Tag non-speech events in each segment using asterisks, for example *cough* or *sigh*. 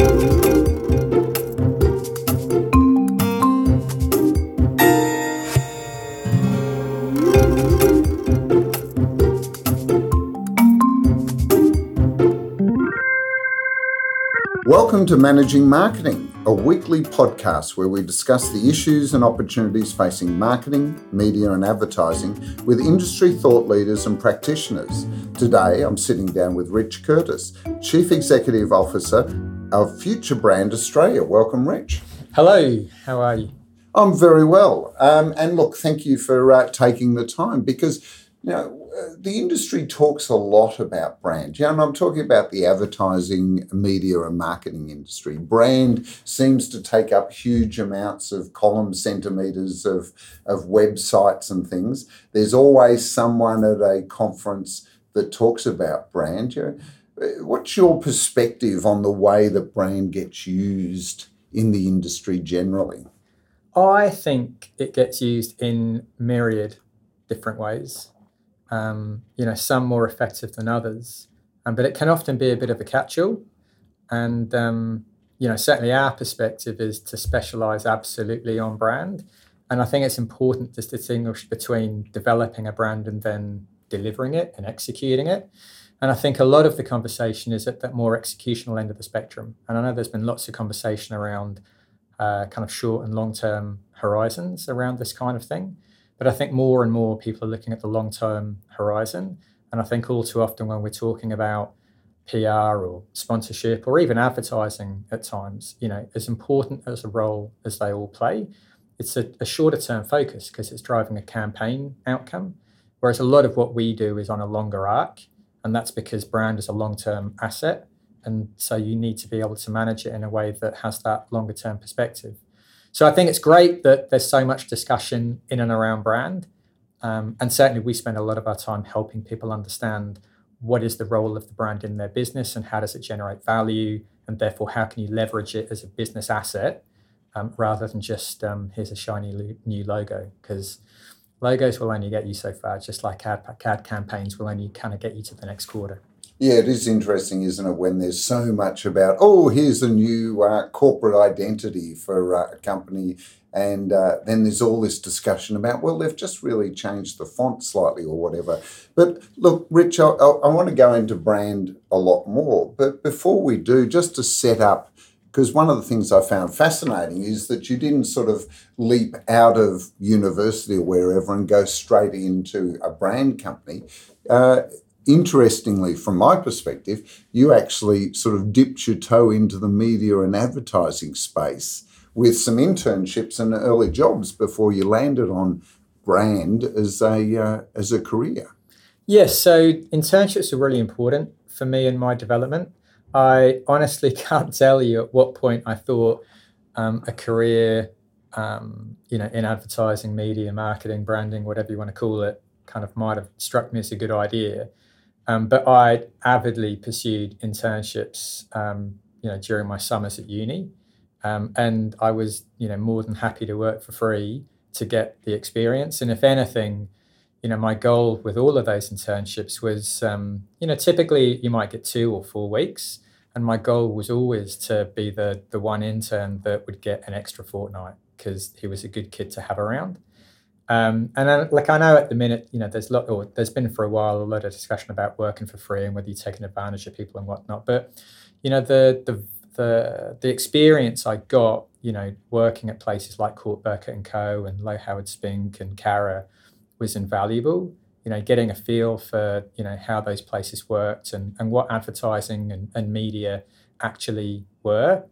Welcome to Managing Marketing, a weekly podcast where we discuss the issues and opportunities facing marketing, media, and advertising with industry thought leaders and practitioners. Today, I'm sitting down with Rich Curtis, Chief Executive Officer of Future Brand Australia. Welcome, Rich. Hello, how are you? I'm very well. Um, and look, thank you for uh, taking the time because you know, uh, the industry talks a lot about brand. Yeah, and I'm talking about the advertising, media, and marketing industry. Brand seems to take up huge amounts of column centimeters of, of websites and things. There's always someone at a conference that talks about brand. You know, what's your perspective on the way that brand gets used in the industry generally? I think it gets used in myriad different ways um, you know, some more effective than others. Um, but it can often be a bit of a catch-all. And, um, you know, certainly our perspective is to specialize absolutely on brand. And I think it's important to distinguish between developing a brand and then delivering it and executing it. And I think a lot of the conversation is at that more executional end of the spectrum. And I know there's been lots of conversation around uh, kind of short and long term horizons around this kind of thing. But I think more and more people are looking at the long term horizon. And I think all too often when we're talking about PR or sponsorship or even advertising at times, you know, as important as a role as they all play, it's a, a shorter term focus because it's driving a campaign outcome. Whereas a lot of what we do is on a longer arc. And that's because brand is a long term asset. And so you need to be able to manage it in a way that has that longer term perspective. So I think it's great that there's so much discussion in and around brand. Um, and certainly we spend a lot of our time helping people understand what is the role of the brand in their business and how does it generate value and therefore how can you leverage it as a business asset um, rather than just um, here's a shiny new logo because logos will only get you so far just like ad, ad campaigns will only kind of get you to the next quarter yeah, it is interesting, isn't it, when there's so much about, oh, here's a new uh, corporate identity for uh, a company. And uh, then there's all this discussion about, well, they've just really changed the font slightly or whatever. But look, Rich, I, I, I want to go into brand a lot more. But before we do, just to set up, because one of the things I found fascinating is that you didn't sort of leap out of university or wherever and go straight into a brand company. Uh, interestingly, from my perspective, you actually sort of dipped your toe into the media and advertising space with some internships and early jobs before you landed on brand as a uh, as a career. Yes, so internships are really important for me in my development. I honestly *laughs* can't tell you at what point I thought um, a career, um, you know, in advertising, media, marketing, branding, whatever you want to call it, kind of might have struck me as a good idea. Um, but I avidly pursued internships, um, you know, during my summers at uni, um, and I was, you know, more than happy to work for free to get the experience. And if anything, you know, my goal with all of those internships was, um, you know, typically you might get two or four weeks, and my goal was always to be the the one intern that would get an extra fortnight because he was a good kid to have around. Um, and then, like I know at the minute, you know, there's lot, or there's been for a while a lot of discussion about working for free and whether you're taking advantage of people and whatnot. But you know, the the the the experience I got, you know, working at places like Court Burkitt and Co. and Lowe Howard-Spink and Carat was invaluable. You know, getting a feel for you know how those places worked and and what advertising and, and media actually were.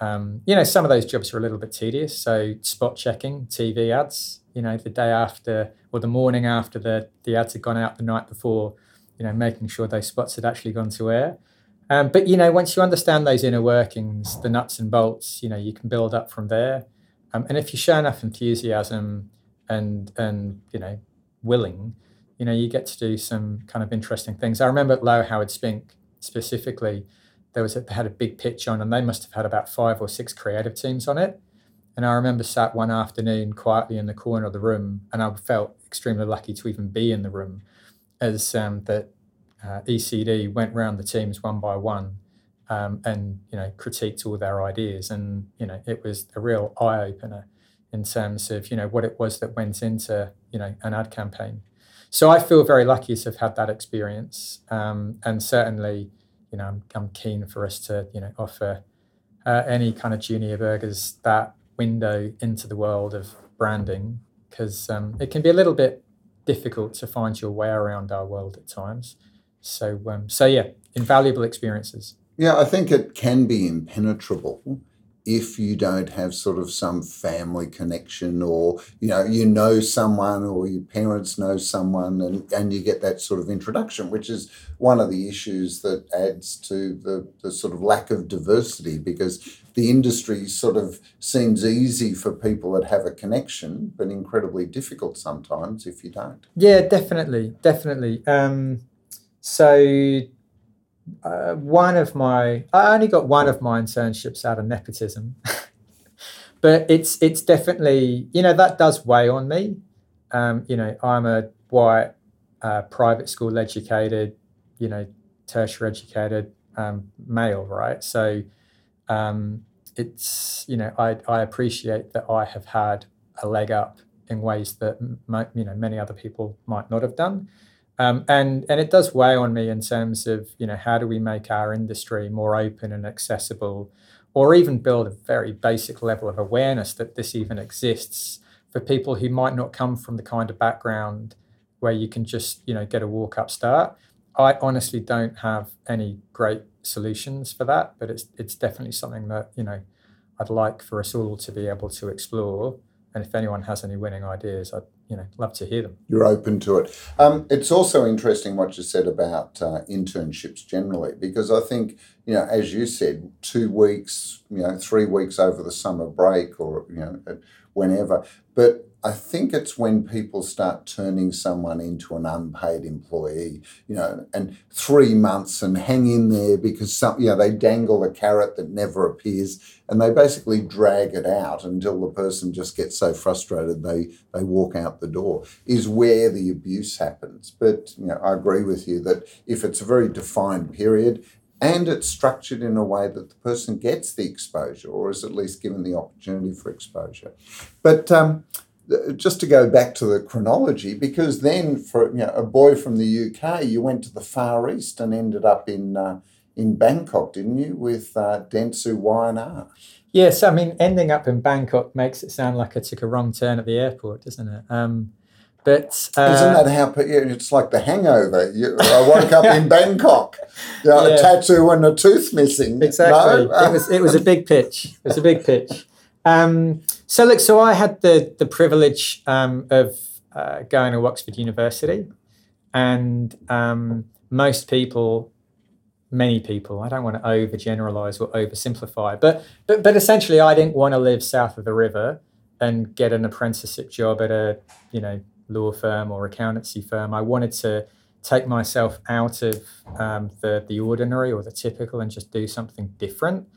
Um, you know, some of those jobs are a little bit tedious. So spot checking TV ads, you know, the day after or the morning after the, the ads had gone out the night before, you know, making sure those spots had actually gone to air. Um, but, you know, once you understand those inner workings, the nuts and bolts, you know, you can build up from there. Um, and if you show enough enthusiasm and, and, you know, willing, you know, you get to do some kind of interesting things. I remember at Lowe Howard-Spink specifically, there was a, they had a big pitch on and they must have had about five or six creative teams on it. And I remember sat one afternoon quietly in the corner of the room, and I felt extremely lucky to even be in the room as um, that uh, ECD went round the teams one by one um, and you know critiqued all their ideas, and you know it was a real eye opener in terms of you know what it was that went into you know an ad campaign. So I feel very lucky to have had that experience, um, and certainly you know I'm, I'm keen for us to you know offer uh, any kind of junior burgers that window into the world of branding because um, it can be a little bit difficult to find your way around our world at times. So, um, so yeah, invaluable experiences. Yeah, I think it can be impenetrable if you don't have sort of some family connection or you know you know someone or your parents know someone and, and you get that sort of introduction which is one of the issues that adds to the, the sort of lack of diversity because the industry sort of seems easy for people that have a connection but incredibly difficult sometimes if you don't. Yeah definitely definitely. Um, so uh, one of my I only got one of my internships out of nepotism, *laughs* but it's it's definitely you know that does weigh on me. Um, you know, I'm a white, uh, private school educated, you know, tertiary educated um, male, right? So um, it's you know I I appreciate that I have had a leg up in ways that m- you know many other people might not have done. Um, and and it does weigh on me in terms of you know how do we make our industry more open and accessible, or even build a very basic level of awareness that this even exists for people who might not come from the kind of background where you can just you know get a walk up start. I honestly don't have any great solutions for that, but it's it's definitely something that you know I'd like for us all to be able to explore. And if anyone has any winning ideas, I'd you know, love to hear them. You're open to it. Um, it's also interesting what you said about uh, internships generally, because I think, you know, as you said, two weeks, you know, three weeks over the summer break or, you know, whenever. But I think it's when people start turning someone into an unpaid employee, you know, and three months and hang in there because some, you know, they dangle a carrot that never appears and they basically drag it out until the person just gets so frustrated they they walk out the door is where the abuse happens. But you know, I agree with you that if it's a very defined period and it's structured in a way that the person gets the exposure or is at least given the opportunity for exposure. But um, just to go back to the chronology, because then for you know, a boy from the UK, you went to the Far East and ended up in uh, in Bangkok, didn't you, with uh, Dentsu Y&R? Yes, I mean, ending up in Bangkok makes it sound like I took a wrong turn at the airport, doesn't it? Um, but uh, isn't that how it's like the Hangover? You, I woke up in *laughs* Bangkok, you know, yeah. a tattoo and a tooth missing. Exactly. No? it was it was a big pitch. It was a big pitch. *laughs* Um, so look, so I had the the privilege um, of uh, going to Oxford University, and um, most people, many people, I don't want to overgeneralize or oversimplify, but but but essentially, I didn't want to live south of the river and get an apprenticeship job at a you know law firm or accountancy firm. I wanted to take myself out of um, the the ordinary or the typical and just do something different.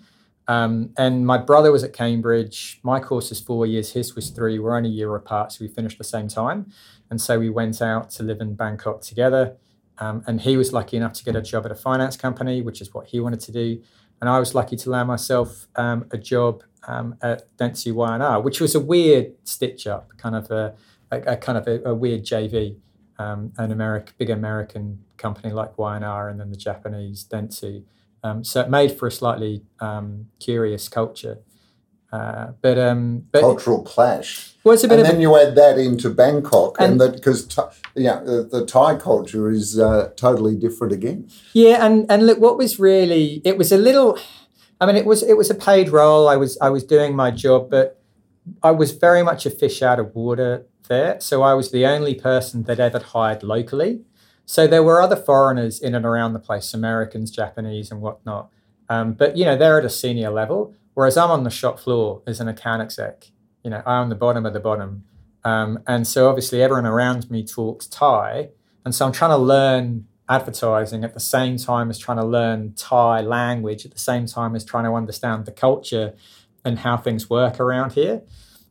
Um, and my brother was at Cambridge. My course is four years, his was three. We're only a year apart, so we finished the same time. And so we went out to live in Bangkok together. Um, and he was lucky enough to get a job at a finance company, which is what he wanted to do. And I was lucky to land myself um, a job um, at Dentsu Y&R, which was a weird stitch up, kind of a, a, a kind of a, a weird JV. Um, an American, big American company like Y&R, and then the Japanese Dentsu. Um, so it made for a slightly um, curious culture. Uh, but um, but cultural clash. Well, it's a bit and of then a, you add that into Bangkok, and, and that because yeah, the, the, Thai culture is uh, totally different again. Yeah, and and look, what was really it was a little. I mean, it was it was a paid role. I was I was doing my job, but I was very much a fish out of water there. So I was the only person that ever hired locally. So there were other foreigners in and around the place, Americans, Japanese, and whatnot. Um, but you know they're at a senior level, whereas I'm on the shop floor as an account exec. You know I'm on the bottom of the bottom, um, and so obviously everyone around me talks Thai, and so I'm trying to learn advertising at the same time as trying to learn Thai language at the same time as trying to understand the culture and how things work around here.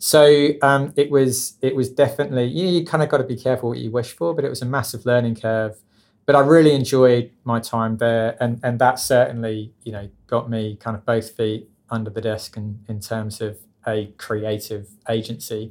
So um, it was it was definitely you, know, you kind of got to be careful what you wish for, but it was a massive learning curve. but I really enjoyed my time there, and and that certainly you know got me kind of both feet under the desk in, in terms of a creative agency,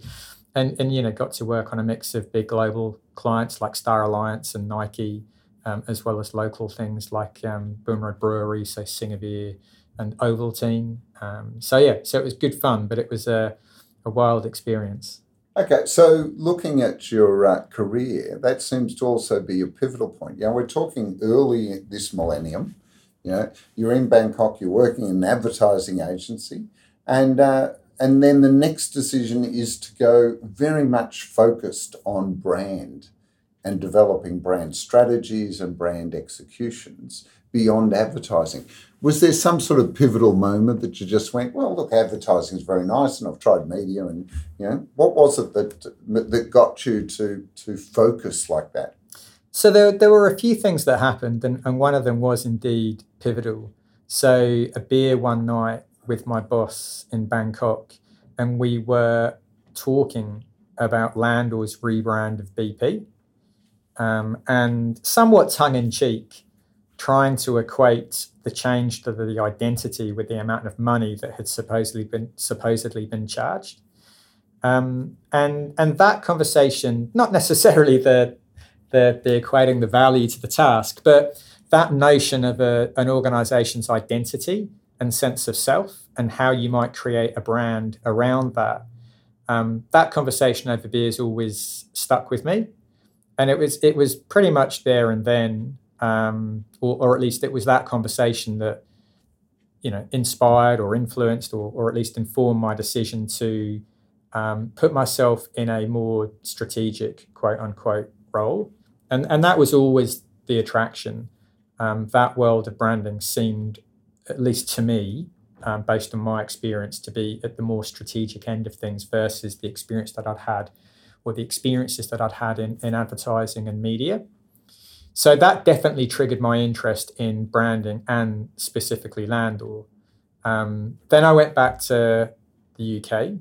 and and you know got to work on a mix of big global clients like Star Alliance and Nike, um, as well as local things like um, Rawd Brewery, so Singha beer and Ovaltine. Um, so yeah, so it was good fun, but it was a, a wild experience. Okay, so looking at your uh, career, that seems to also be a pivotal point. You know, we're talking early this millennium. You know, you're in Bangkok, you're working in an advertising agency, and uh, and then the next decision is to go very much focused on brand and developing brand strategies and brand executions beyond advertising. Was there some sort of pivotal moment that you just went, well, look, advertising is very nice, and I've tried media, and you know, what was it that that got you to to focus like that? So there, there were a few things that happened, and, and one of them was indeed pivotal. So a beer one night with my boss in Bangkok, and we were talking about Landor's rebrand of BP, um, and somewhat tongue in cheek trying to equate the change to the identity with the amount of money that had supposedly been supposedly been charged. Um, and and that conversation, not necessarily the, the the equating the value to the task, but that notion of a, an organization's identity and sense of self and how you might create a brand around that. Um, that conversation over beers always stuck with me, and it was it was pretty much there and then um, or, or at least it was that conversation that you know inspired or influenced or, or at least informed my decision to um, put myself in a more strategic quote unquote role. And and that was always the attraction. Um, that world of branding seemed at least to me um, based on my experience to be at the more strategic end of things versus the experience that I'd had or the experiences that I'd had in, in advertising and media so that definitely triggered my interest in branding and specifically Landor. Um, then I went back to the UK.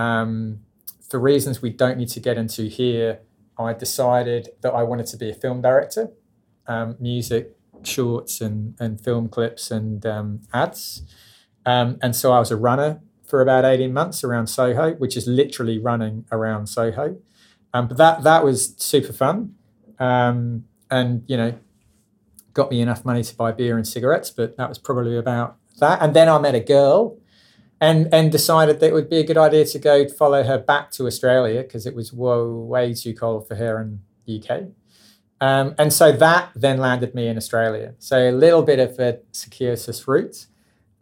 Um, for reasons we don't need to get into here, I decided that I wanted to be a film director, um, music, shorts, and, and film clips and um, ads. Um, and so I was a runner for about 18 months around Soho, which is literally running around Soho. Um, but that, that was super fun. Um, and you know got me enough money to buy beer and cigarettes but that was probably about that and then i met a girl and and decided that it would be a good idea to go follow her back to australia because it was whoa, way too cold for her in the uk um, and so that then landed me in australia so a little bit of a circuitous route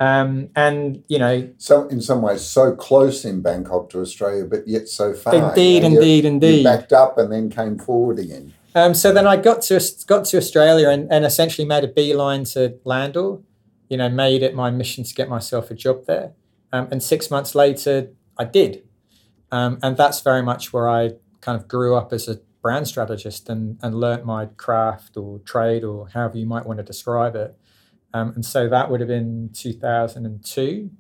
um, and you know, so in some ways, so close in Bangkok to Australia, but yet so far. Indeed, you know, indeed, indeed. backed up and then came forward again. Um, so then I got to got to Australia and, and essentially made a beeline to Landor. You know, made it my mission to get myself a job there. Um, and six months later, I did. Um, and that's very much where I kind of grew up as a brand strategist and, and learnt my craft or trade or however you might want to describe it. Um, and so that would have been 2002.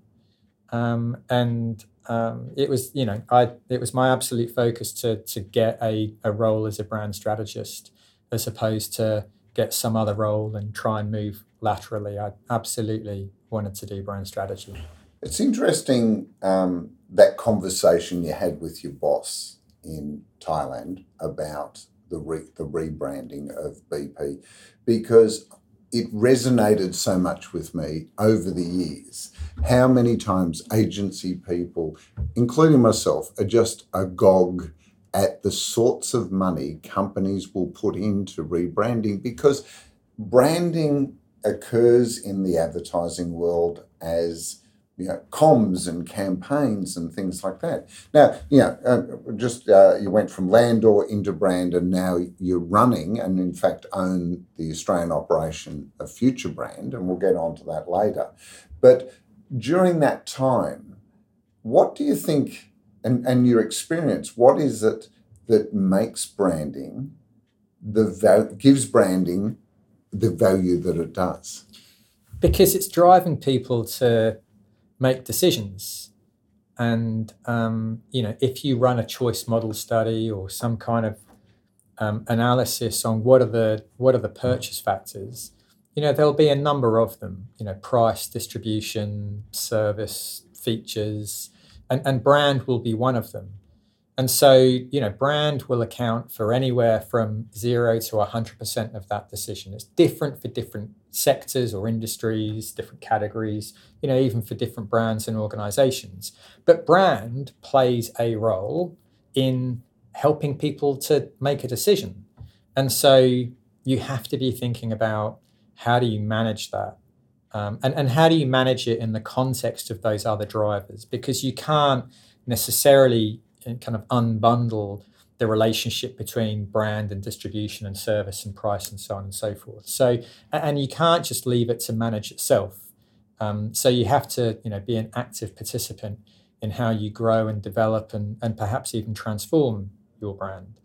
Um, and um, it was you know I it was my absolute focus to to get a, a role as a brand strategist as opposed to get some other role and try and move laterally. I absolutely wanted to do brand strategy. It's interesting um, that conversation you had with your boss in Thailand about the re- the rebranding of BP because it resonated so much with me over the years. How many times agency people, including myself, are just agog at the sorts of money companies will put into rebranding because branding occurs in the advertising world as you know, comms and campaigns and things like that. Now, you know, uh, just uh, you went from Landor into brand, and now you're running and in fact own the Australian operation of Future Brand, and we'll get on to that later. But during that time, what do you think, and, and your experience, what is it that makes branding the val- gives branding the value that it does? Because it's driving people to make decisions. And um, you know, if you run a choice model study or some kind of um, analysis on what are the what are the purchase factors, you know there'll be a number of them. You know, price, distribution, service, features, and, and brand will be one of them. And so, you know, brand will account for anywhere from zero to 100% of that decision. It's different for different sectors or industries, different categories, you know, even for different brands and organizations. But brand plays a role in helping people to make a decision. And so you have to be thinking about how do you manage that? Um, and, and how do you manage it in the context of those other drivers? Because you can't necessarily kind of unbundle the relationship between brand and distribution and service and price and so on and so forth. So, and you can't just leave it to manage itself. Um, so you have to, you know, be an active participant in how you grow and develop and, and perhaps even transform your brand,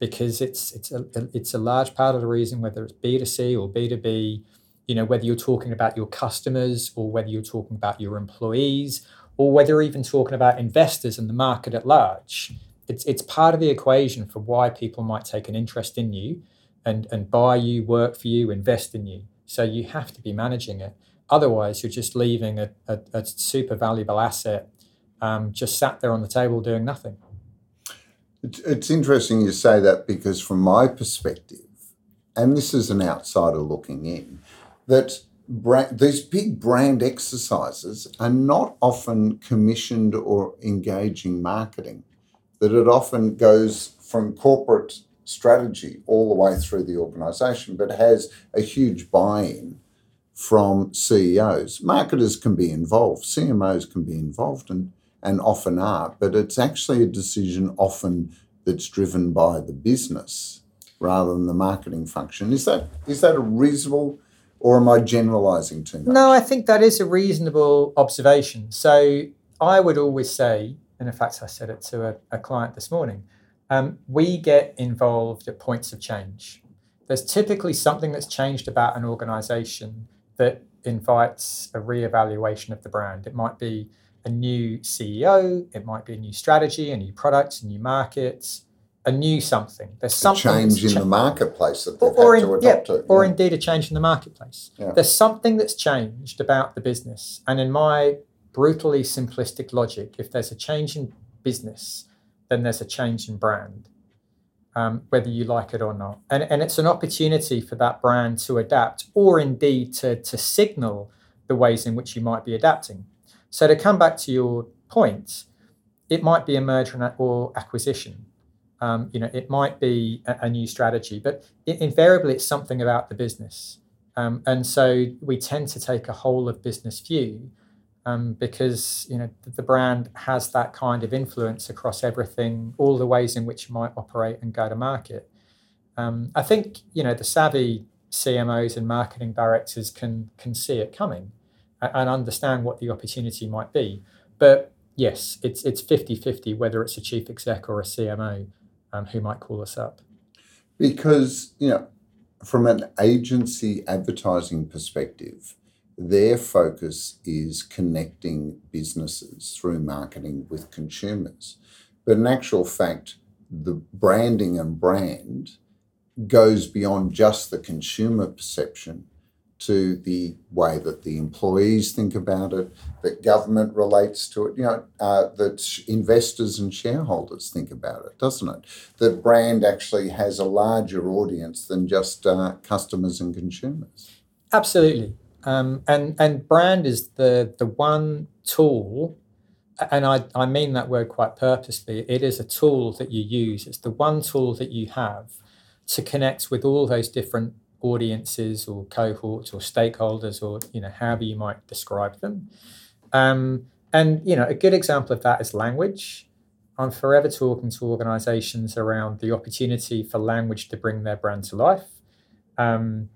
because it's it's a it's a large part of the reason whether it's B two C or B two B, you know, whether you're talking about your customers or whether you're talking about your employees or whether you're even talking about investors and the market at large. It's, it's part of the equation for why people might take an interest in you and, and buy you, work for you, invest in you. So you have to be managing it. Otherwise, you're just leaving a, a, a super valuable asset um, just sat there on the table doing nothing. It's, it's interesting you say that because, from my perspective, and this is an outsider looking in, that brand, these big brand exercises are not often commissioned or engaging marketing, that it often goes from corporate strategy all the way through the organization, but has a huge buy in from CEOs. Marketers can be involved, CMOs can be involved, and, and often are, but it's actually a decision often that's driven by the business rather than the marketing function. Is that is that a reasonable or am I generalizing too much? No, I think that is a reasonable observation. So I would always say, and in fact, I said it to a, a client this morning, um, we get involved at points of change. There's typically something that's changed about an organization that invites a reevaluation of the brand. It might be a new CEO, it might be a new strategy, a new product, a new markets, a new something. There's something a change in cha- the marketplace that they've or, had in, to adopt yeah, to. or yeah. indeed a change in the marketplace. Yeah. There's something that's changed about the business. And in my brutally simplistic logic, if there's a change in business, then there's a change in brand, um, whether you like it or not. And, and it's an opportunity for that brand to adapt or indeed to, to signal the ways in which you might be adapting. So to come back to your point, it might be a merger or acquisition. Um, you know, it might be a, a new strategy, but it, invariably it's something about the business. Um, and so we tend to take a whole of business view um, because you know the, brand has that kind of influence across everything, all the ways in which you might operate and go to market. Um, I think you know the savvy CMOs and marketing directors can can see it coming and, and understand what the opportunity might be. But yes, it's it's 50-50 whether it's a chief exec or a CMO um, who might call us up. Because, you know, from an agency advertising perspective, their focus is connecting businesses through marketing with consumers. But in actual fact, the branding and brand goes beyond just the consumer perception to the way that the employees think about it, that government relates to it, you know, uh, that investors and shareholders think about it, doesn't it? That brand actually has a larger audience than just uh, customers and consumers. Absolutely, um, and and brand is the the one tool, and I I mean that word quite purposely. It is a tool that you use. It's the one tool that you have to connect with all those different audiences or cohorts or stakeholders or you know however you might describe them um, and you know a good example of that is language i'm forever talking to organizations around the opportunity for language to bring their brand to life um,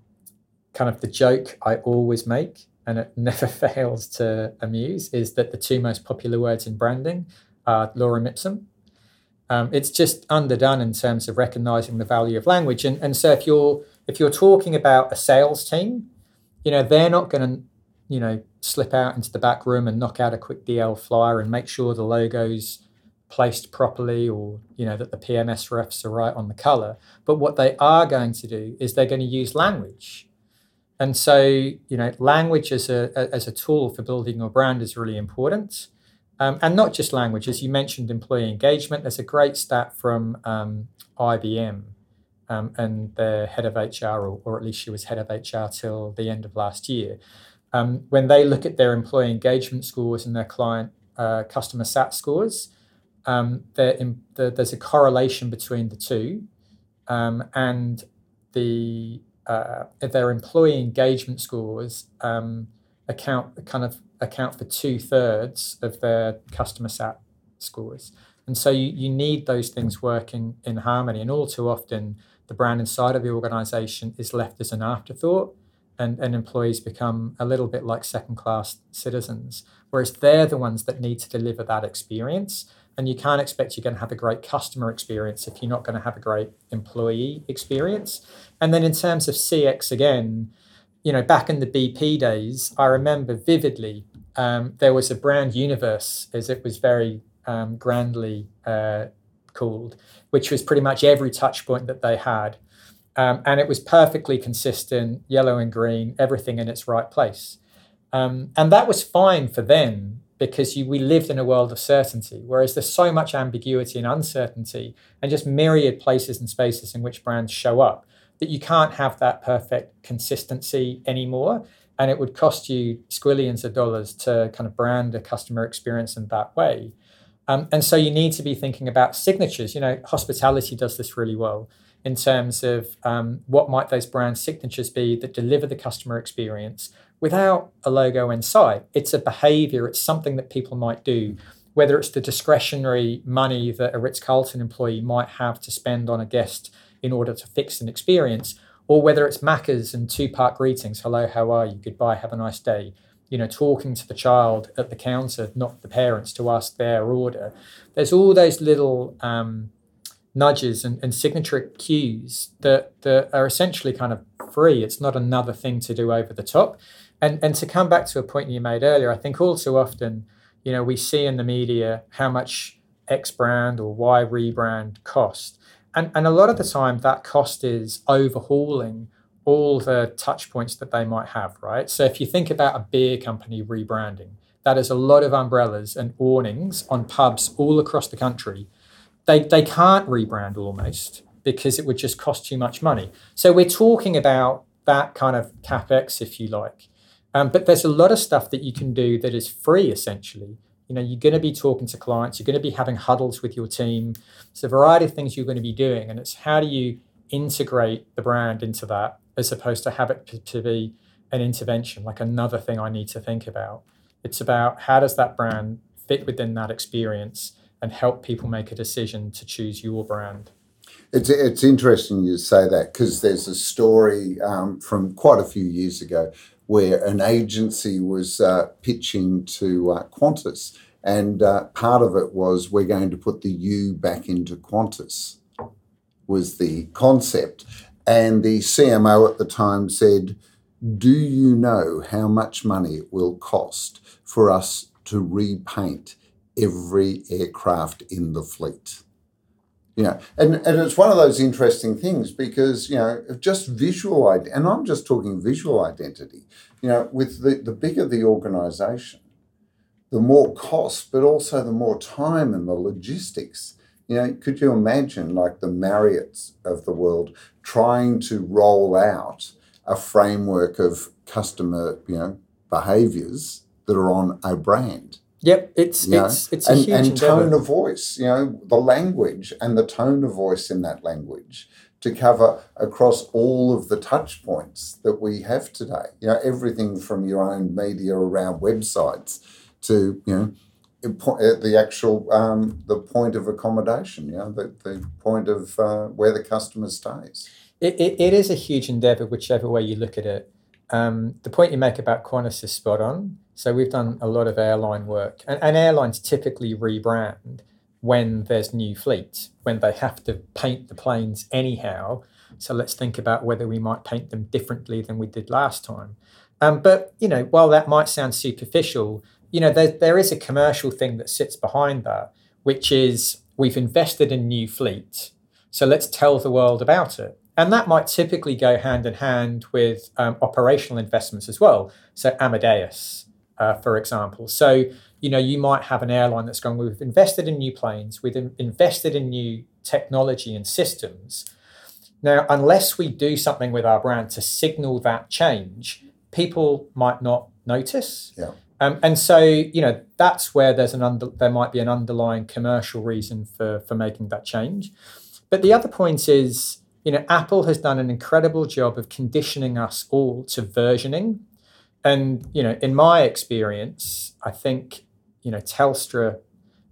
kind of the joke i always make and it *laughs* never fails to amuse is that the two most popular words in branding are lorem ipsum um, it's just underdone in terms of recognizing the value of language and, and so if you're if you're talking about a sales team, you know, they're not going to, you know, slip out into the back room and knock out a quick DL flyer and make sure the logos placed properly or you know that the PMS refs are right on the color. But what they are going to do is they're going to use language. And so, you know, language as a, as a tool for building your brand is really important. Um, and not just language, as you mentioned, employee engagement. There's a great stat from um, IBM um, and the head of HR, or, or, at least she was head of HR till the end of last year. Um, when they look at their employee engagement scores and their client uh, customer sat scores, um, in, the, there's a correlation between the two, um, and the uh, their employee engagement scores um, account kind of account for two thirds of their customer sat scores. And so you, you need those things working in harmony. And all too often, the brand inside of the organization is left as an afterthought, and, and employees become a little bit like second class citizens, whereas they're the ones that need to deliver that experience. And you can't expect you're going to have a great customer experience if you're not going to have a great employee experience. And then in terms of CX, again, you know, back in the BP days, I remember vividly um, there was a brand universe, as it was very um, grandly uh, called, which was pretty much every touch point that they had. Um, and it was perfectly consistent, yellow and green, everything in its right place. Um, and that was fine for them because you, we lived in a world of certainty, whereas there's so much ambiguity and uncertainty and just myriad places and spaces in which brands show up that you can't have that perfect consistency anymore. And it would cost you squillions of dollars to kind of brand a customer experience in that way. Um, and so you need to be thinking about signatures. You know, hospitality does this really well in terms of um, what might those brand signatures be that deliver the customer experience without a logo in sight. It's a behavior, it's something that people might do, whether it's the discretionary money that a Ritz Carlton employee might have to spend on a guest in order to fix an experience, or whether it's Macca's and two part greetings hello, how are you, goodbye, have a nice day. You know, talking to the child at the counter, not the parents, to ask their order. There's all those little um, nudges and, and signature cues that, that are essentially kind of free. It's not another thing to do over the top. And, and to come back to a point you made earlier, I think all too often, you know, we see in the media how much X brand or Y rebrand cost. And, and a lot of the time, that cost is overhauling all the touch points that they might have, right? So if you think about a beer company rebranding, that is a lot of umbrellas and awnings on pubs all across the country. They, they can't rebrand almost because it would just cost too much money. So we're talking about that kind of capex, if you like. Um, but there's a lot of stuff that you can do that is free essentially. You know you're going to be talking to clients you're going to be having huddles with your team. It's a variety of things you're going to be doing and it's how do you integrate the brand into that as opposed to have it to be an intervention like another thing i need to think about. It's about how does that brand fit within that experience and help people make a decision to choose your brand it's, it's interesting you say that because there's a story um, from quite a few years ago where an agency was uh, pitching to uh, Qantas, and uh, part of it was we're going to put the U back into Qantas, was the concept. And the CMO at the time said, Do you know how much money it will cost for us to repaint every aircraft in the fleet? Know, and, and it's one of those interesting things because, you know, just visual, and I'm just talking visual identity, you know, with the, the bigger the organization, the more cost, but also the more time and the logistics. You know, could you imagine like the Marriotts of the world trying to roll out a framework of customer, you know, behaviors that are on a brand? Yep, it's you it's it's a and, huge and endeavor. tone of voice. You know, the language and the tone of voice in that language to cover across all of the touch points that we have today. You know, everything from your own media around websites to you know the actual um, the point of accommodation. You know, the, the point of uh, where the customer stays. It, it, it is a huge endeavor, whichever way you look at it. Um, the point you make about Qantas is spot on. So we've done a lot of airline work, and, and airlines typically rebrand when there's new fleet, when they have to paint the planes anyhow. So let's think about whether we might paint them differently than we did last time. Um, but you know, while that might sound superficial, you know, there, there is a commercial thing that sits behind that, which is we've invested in new fleet, so let's tell the world about it. And that might typically go hand in hand with um, operational investments as well. So Amadeus, uh, for example. So you know you might have an airline that's going, we've invested in new planes, we've in- invested in new technology and systems. Now, unless we do something with our brand to signal that change, people might not notice. Yeah. Um, and so, you know, that's where there's an under, there might be an underlying commercial reason for for making that change. But the other point is, you know, Apple has done an incredible job of conditioning us all to versioning. And you know, in my experience, I think you know Telstra,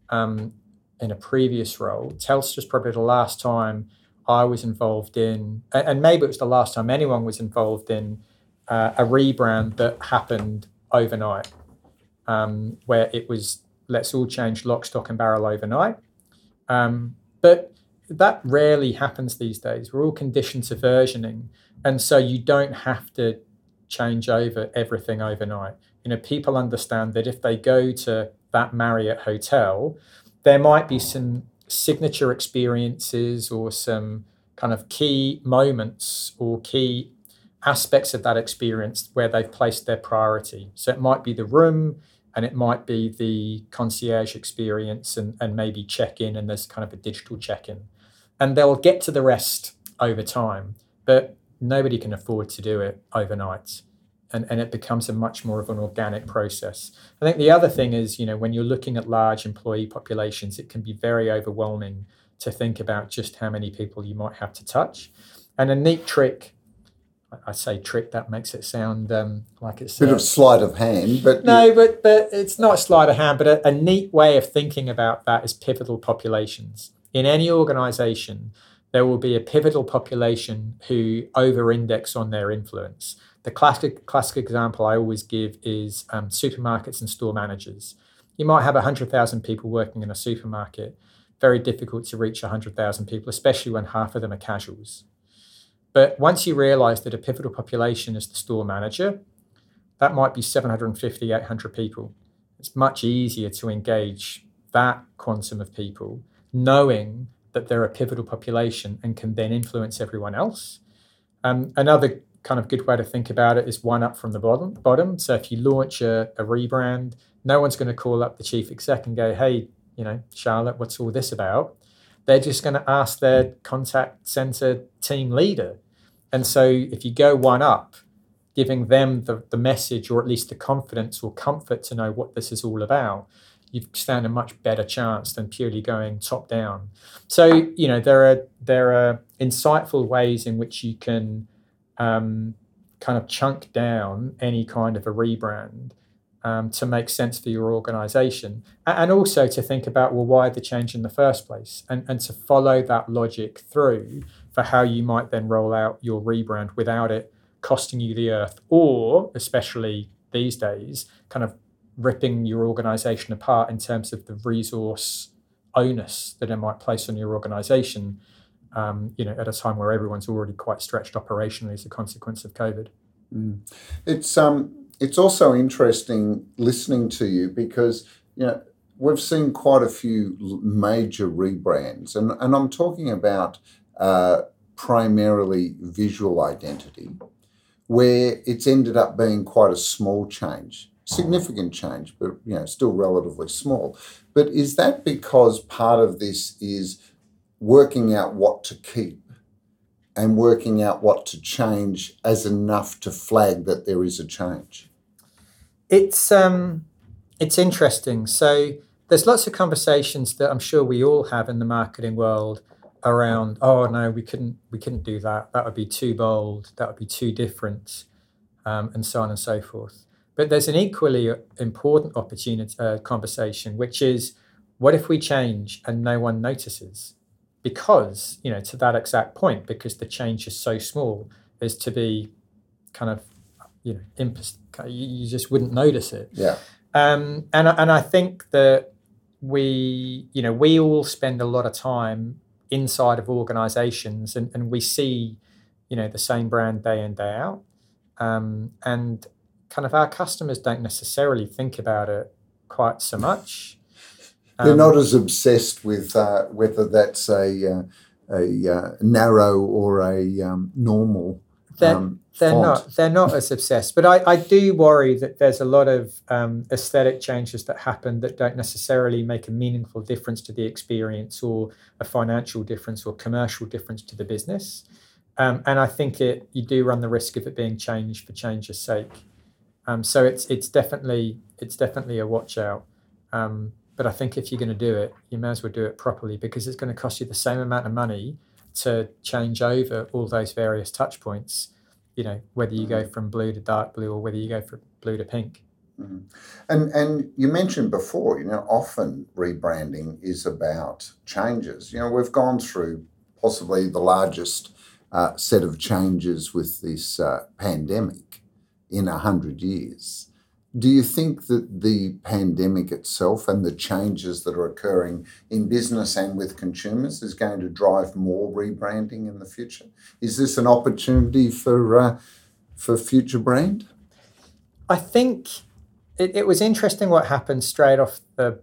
um, in a previous role, Telstra's probably the last time I was involved in, and maybe it was the last time anyone was involved in uh, a rebrand that happened overnight, um, where it was let's all change lock, stock, and barrel overnight. Um, but that rarely happens these days. We're all conditioned to versioning, and so you don't have to change over everything overnight. You know, people understand that if they go to that Marriott hotel, there might be some signature experiences or some kind of key moments or key aspects of that experience where they've placed their priority. So it might be the room and it might be the concierge experience and, and maybe check in and there's kind of a digital check in. And they'll get to the rest over time, but nobody can afford to do it overnight. And, and it becomes a much more of an organic process. I think the other thing is, you know, when you're looking at large employee populations, it can be very overwhelming to think about just how many people you might have to touch. And a neat trick I say trick that makes it sound um, like it's a bit of sleight of hand, but no, but but it's not sleight of hand. But a, a, neat way of thinking about that is pivotal populations. In any organisation, there will be a pivotal population who over-index on their influence. The classic classic example I always give is um, supermarkets and store managers. You might have hundred thousand people working in a supermarket. Very difficult to reach hundred thousand people, especially when half of them are casuals but once you realize that a pivotal population is the store manager, that might be 750, 800 people. It's much easier to engage that quantum of people, knowing that they're a pivotal population and can then influence everyone else. Um, another kind of good way to think about it is one up from the bottom. Bottom. So if you launch a, a rebrand, no one's going to call up the chief exec and go, "Hey, you know, Charlotte, what's all this about?" They're just going to ask their contact center team leader and so if you go one up, giving them the, the message or at least the confidence or comfort to know what this is all about, you stand a much better chance than purely going top down. So, you know, there are there are insightful ways in which you can um, kind of chunk down any kind of a rebrand um, to make sense for your organization and also to think about well why the change in the first place and, and to follow that logic through for how you might then roll out your rebrand without it costing you the earth or especially these days kind of ripping your organization apart in terms of the resource onus that it might place on your organization um, you know at a time where everyone's already quite stretched operationally as a consequence of covid mm. it's um it's also interesting listening to you because you know we've seen quite a few major rebrands, and and I'm talking about uh, primarily visual identity, where it's ended up being quite a small change, significant change, but you know still relatively small. But is that because part of this is working out what to keep and working out what to change as enough to flag that there is a change? It's um, it's interesting. So there's lots of conversations that I'm sure we all have in the marketing world around. Oh no, we couldn't we couldn't do that. That would be too bold. That would be too different, um, and so on and so forth. But there's an equally important opportunity uh, conversation, which is what if we change and no one notices? because you know to that exact point because the change is so small is to be kind of you know impus- you just wouldn't notice it. Yeah. Um, and and I think that we you know we all spend a lot of time inside of organizations and, and we see you know the same brand day in day out. Um, and kind of our customers don't necessarily think about it quite so much. They're Um, not as obsessed with uh, whether that's a uh, a uh, narrow or a um, normal. They're- um, they're not they're not as obsessed but I, I do worry that there's a lot of um, aesthetic changes that happen that don't necessarily make a meaningful difference to the experience or a financial difference or commercial difference to the business. Um, and I think it you do run the risk of it being changed for change's sake um, so it's it's definitely it's definitely a watch out um, but I think if you're going to do it you may as well do it properly because it's going to cost you the same amount of money to change over all those various touch points you know whether you go from blue to dark blue or whether you go from blue to pink Mhm. And and you mentioned before, you know, often rebranding is about changes. You know, we've gone through possibly the largest uh, set of changes with this uh, pandemic in a hundred years. Do you think that the pandemic itself and the changes that are occurring in business and with consumers is going to drive more rebranding in the future? Is this an opportunity for uh, for FutureBrand? i think it, it was interesting what happened straight off the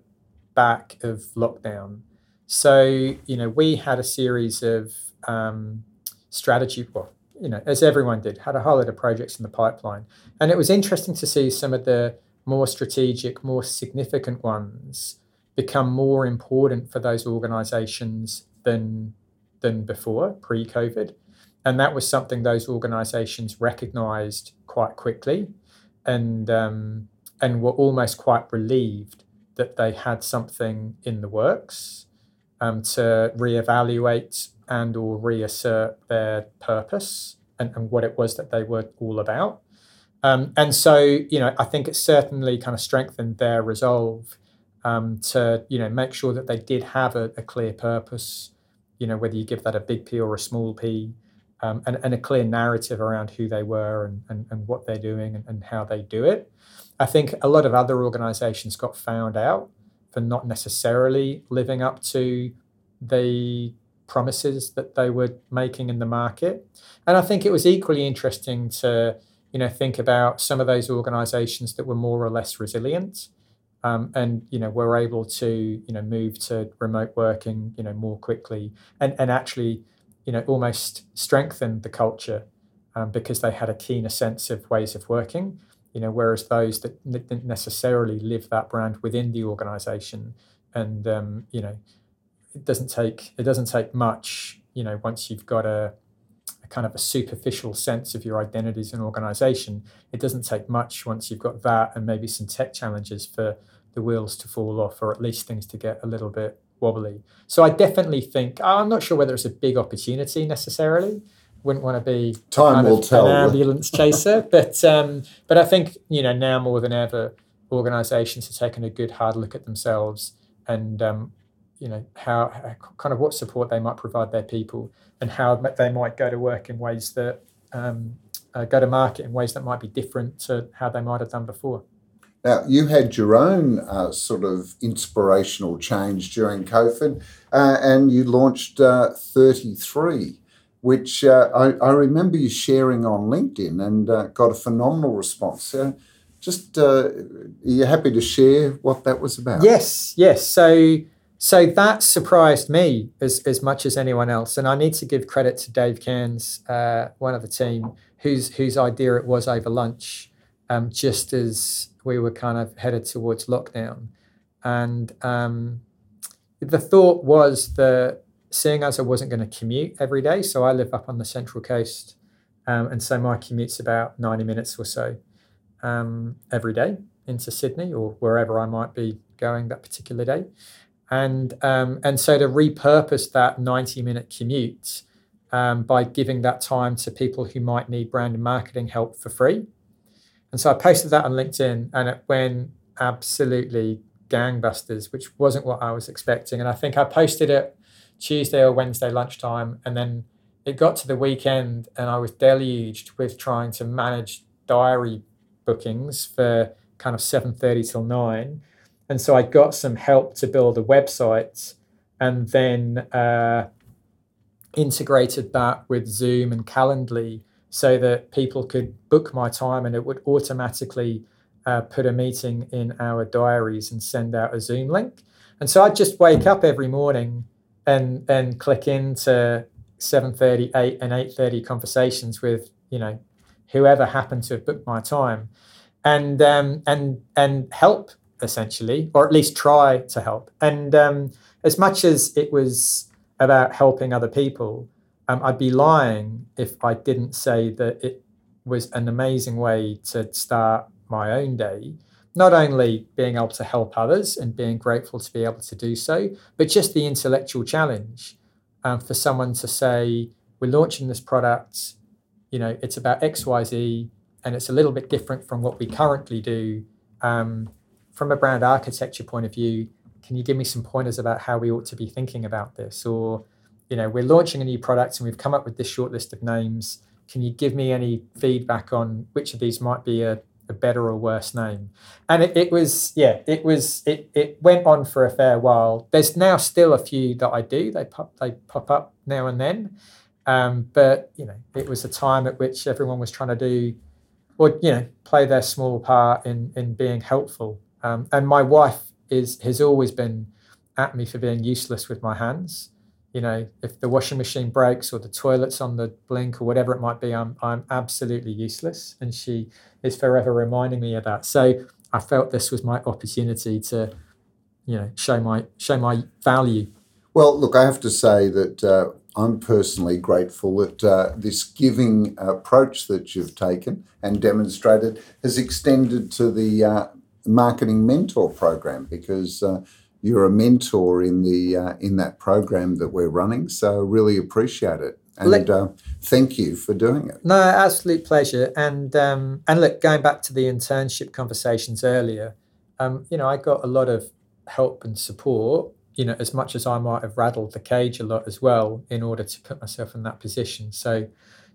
back of lockdown so you know we had a series of um, strategy well you know as everyone did had a whole lot of projects in the pipeline. And it was interesting to see some of the more strategic more significant ones become more important for those organizations than than before pre-covid. And that was something those organizations recognized quite quickly and um, and were almost quite relieved that they had something in the works um, to reevaluate and or reassert their purpose and, and what it was that they were all about um, and so you know i think it certainly kind of strengthened their resolve um, to you know make sure that they did have a, a clear purpose you know whether you give that a big p or a small p um, and, and a clear narrative around who they were and, and, and what they're doing and, and how they do it. I think a lot of other organizations got found out for not necessarily living up to the promises that they were making in the market. And I think it was equally interesting to, you know, think about some of those organizations that were more or less resilient. Um, and you know were able to you know move to remote working you know more quickly and and actually you know almost strengthened the culture um, because they had a keener sense of ways of working you know whereas those that didn't necessarily live that brand within the organization and um, you know it doesn't take it doesn't take much you know once you've got a, a kind of a superficial sense of your identity as an organization it doesn't take much once you've got that and maybe some tech challenges for the wheels to fall off or at least things to get a little bit wobbly so I definitely think I'm not sure whether it's a big opportunity necessarily. Wouldn't want to be Time will tell. an ambulance chaser, *laughs* but um, but I think you know now more than ever, organisations are taking a good hard look at themselves and um, you know how, how kind of what support they might provide their people and how they might go to work in ways that um, uh, go to market in ways that might be different to how they might have done before. Now, you had your own uh, sort of inspirational change during COVID, uh, and you launched uh, 33, which uh, I, I remember you sharing on LinkedIn and uh, got a phenomenal response. Just, uh, are you happy to share what that was about? Yes, yes. So so that surprised me as, as much as anyone else, and I need to give credit to Dave Cairns, uh, one of the team, whose whose idea it was over lunch, um, just as we were kind of headed towards lockdown, and um, the thought was that seeing as I wasn't going to commute every day, so I live up on the central coast, um, and so my commute's about ninety minutes or so um, every day into Sydney or wherever I might be going that particular day. And, um, and so to repurpose that 90 minute commute um, by giving that time to people who might need brand and marketing help for free. And so I posted that on LinkedIn and it went absolutely gangbusters, which wasn't what I was expecting. And I think I posted it Tuesday or Wednesday lunchtime. And then it got to the weekend and I was deluged with trying to manage diary bookings for kind of 7.30 till 9 and so i got some help to build a website and then uh, integrated that with zoom and calendly so that people could book my time and it would automatically uh, put a meeting in our diaries and send out a zoom link. And so I'd just wake up every morning and and click into 7.30, 8 and 8.30 conversations with, you know, whoever happened to have booked my time. And um, and and help essentially, or at least try to help. And um, as much as it was about helping other people, um, I'd be lying if I didn't say that it was an amazing way to start my own day not only being able to help others and being grateful to be able to do so, but just the intellectual challenge um, for someone to say, we're launching this product, you know, it's about X, Y, Z, and it's a little bit different from what we currently do. Um, from a brand architecture point of view, can you give me some pointers about how we ought to be thinking about this? Or, you know, we're launching a new product and we've come up with this short list of names. Can you give me any feedback on which of these might be a a better or worse name. And it, it was, yeah, it was, it, it went on for a fair while. There's now still a few that I do. They pop, they pop up now and then. Um, but, you know, it was a time at which everyone was trying to do, or, you know, play their small part in, in being helpful. Um, and my wife is, has always been at me for being useless with my hands you know, if the washing machine breaks or the toilet's on the blink or whatever it might be, I'm I'm absolutely useless, and she is forever reminding me of that. So I felt this was my opportunity to, you know, show my show my value. Well, look, I have to say that uh, I'm personally grateful that uh, this giving approach that you've taken and demonstrated has extended to the uh, marketing mentor program because uh, you're a mentor in the uh, in that program that we're running. So really appreciate it, and uh, thank you for doing it. No, absolute pleasure. And um, and look, going back to the internship conversations earlier, um, you know, I got a lot of help and support. You know, as much as I might have rattled the cage a lot as well in order to put myself in that position. So,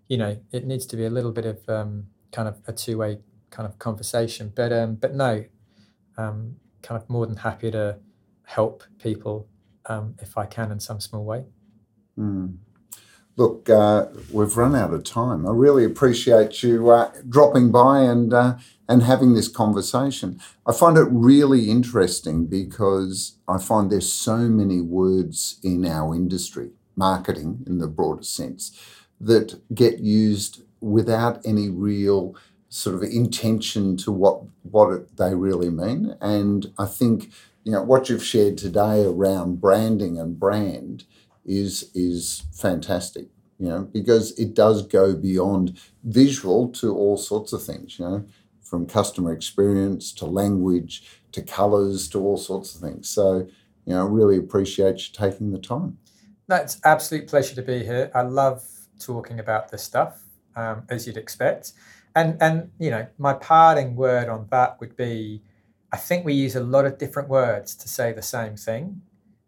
you know, it needs to be a little bit of um, kind of a two way kind of conversation. But um, but no, um, kind of more than happy to help people um, if I can in some small way. Mm. Look, uh, we've run out of time. I really appreciate you uh, dropping by and uh, and having this conversation. I find it really interesting because I find there's so many words in our industry, marketing in the broader sense, that get used without any real sort of intention to what what it, they really mean. And I think you know what you've shared today around branding and brand is is fantastic you know because it does go beyond visual to all sorts of things you know from customer experience to language to colors to all sorts of things. So you know really appreciate you taking the time. That's absolute pleasure to be here. I love talking about this stuff um, as you'd expect and and you know my parting word on that would be I think we use a lot of different words to say the same thing.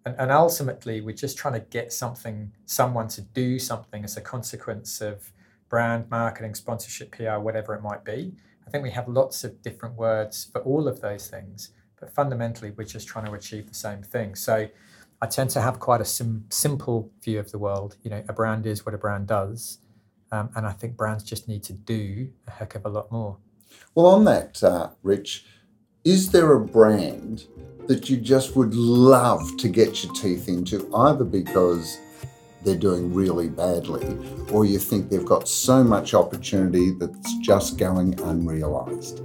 And, and ultimately, we're just trying to get something, someone to do something as a consequence of brand, marketing, sponsorship, PR, whatever it might be. I think we have lots of different words for all of those things, but fundamentally, we're just trying to achieve the same thing. So I tend to have quite a sim- simple view of the world. You know, a brand is what a brand does. Um, and I think brands just need to do a heck of a lot more. Well, on that, uh, Rich, is there a brand that you just would love to get your teeth into, either because they're doing really badly or you think they've got so much opportunity that's just going unrealized?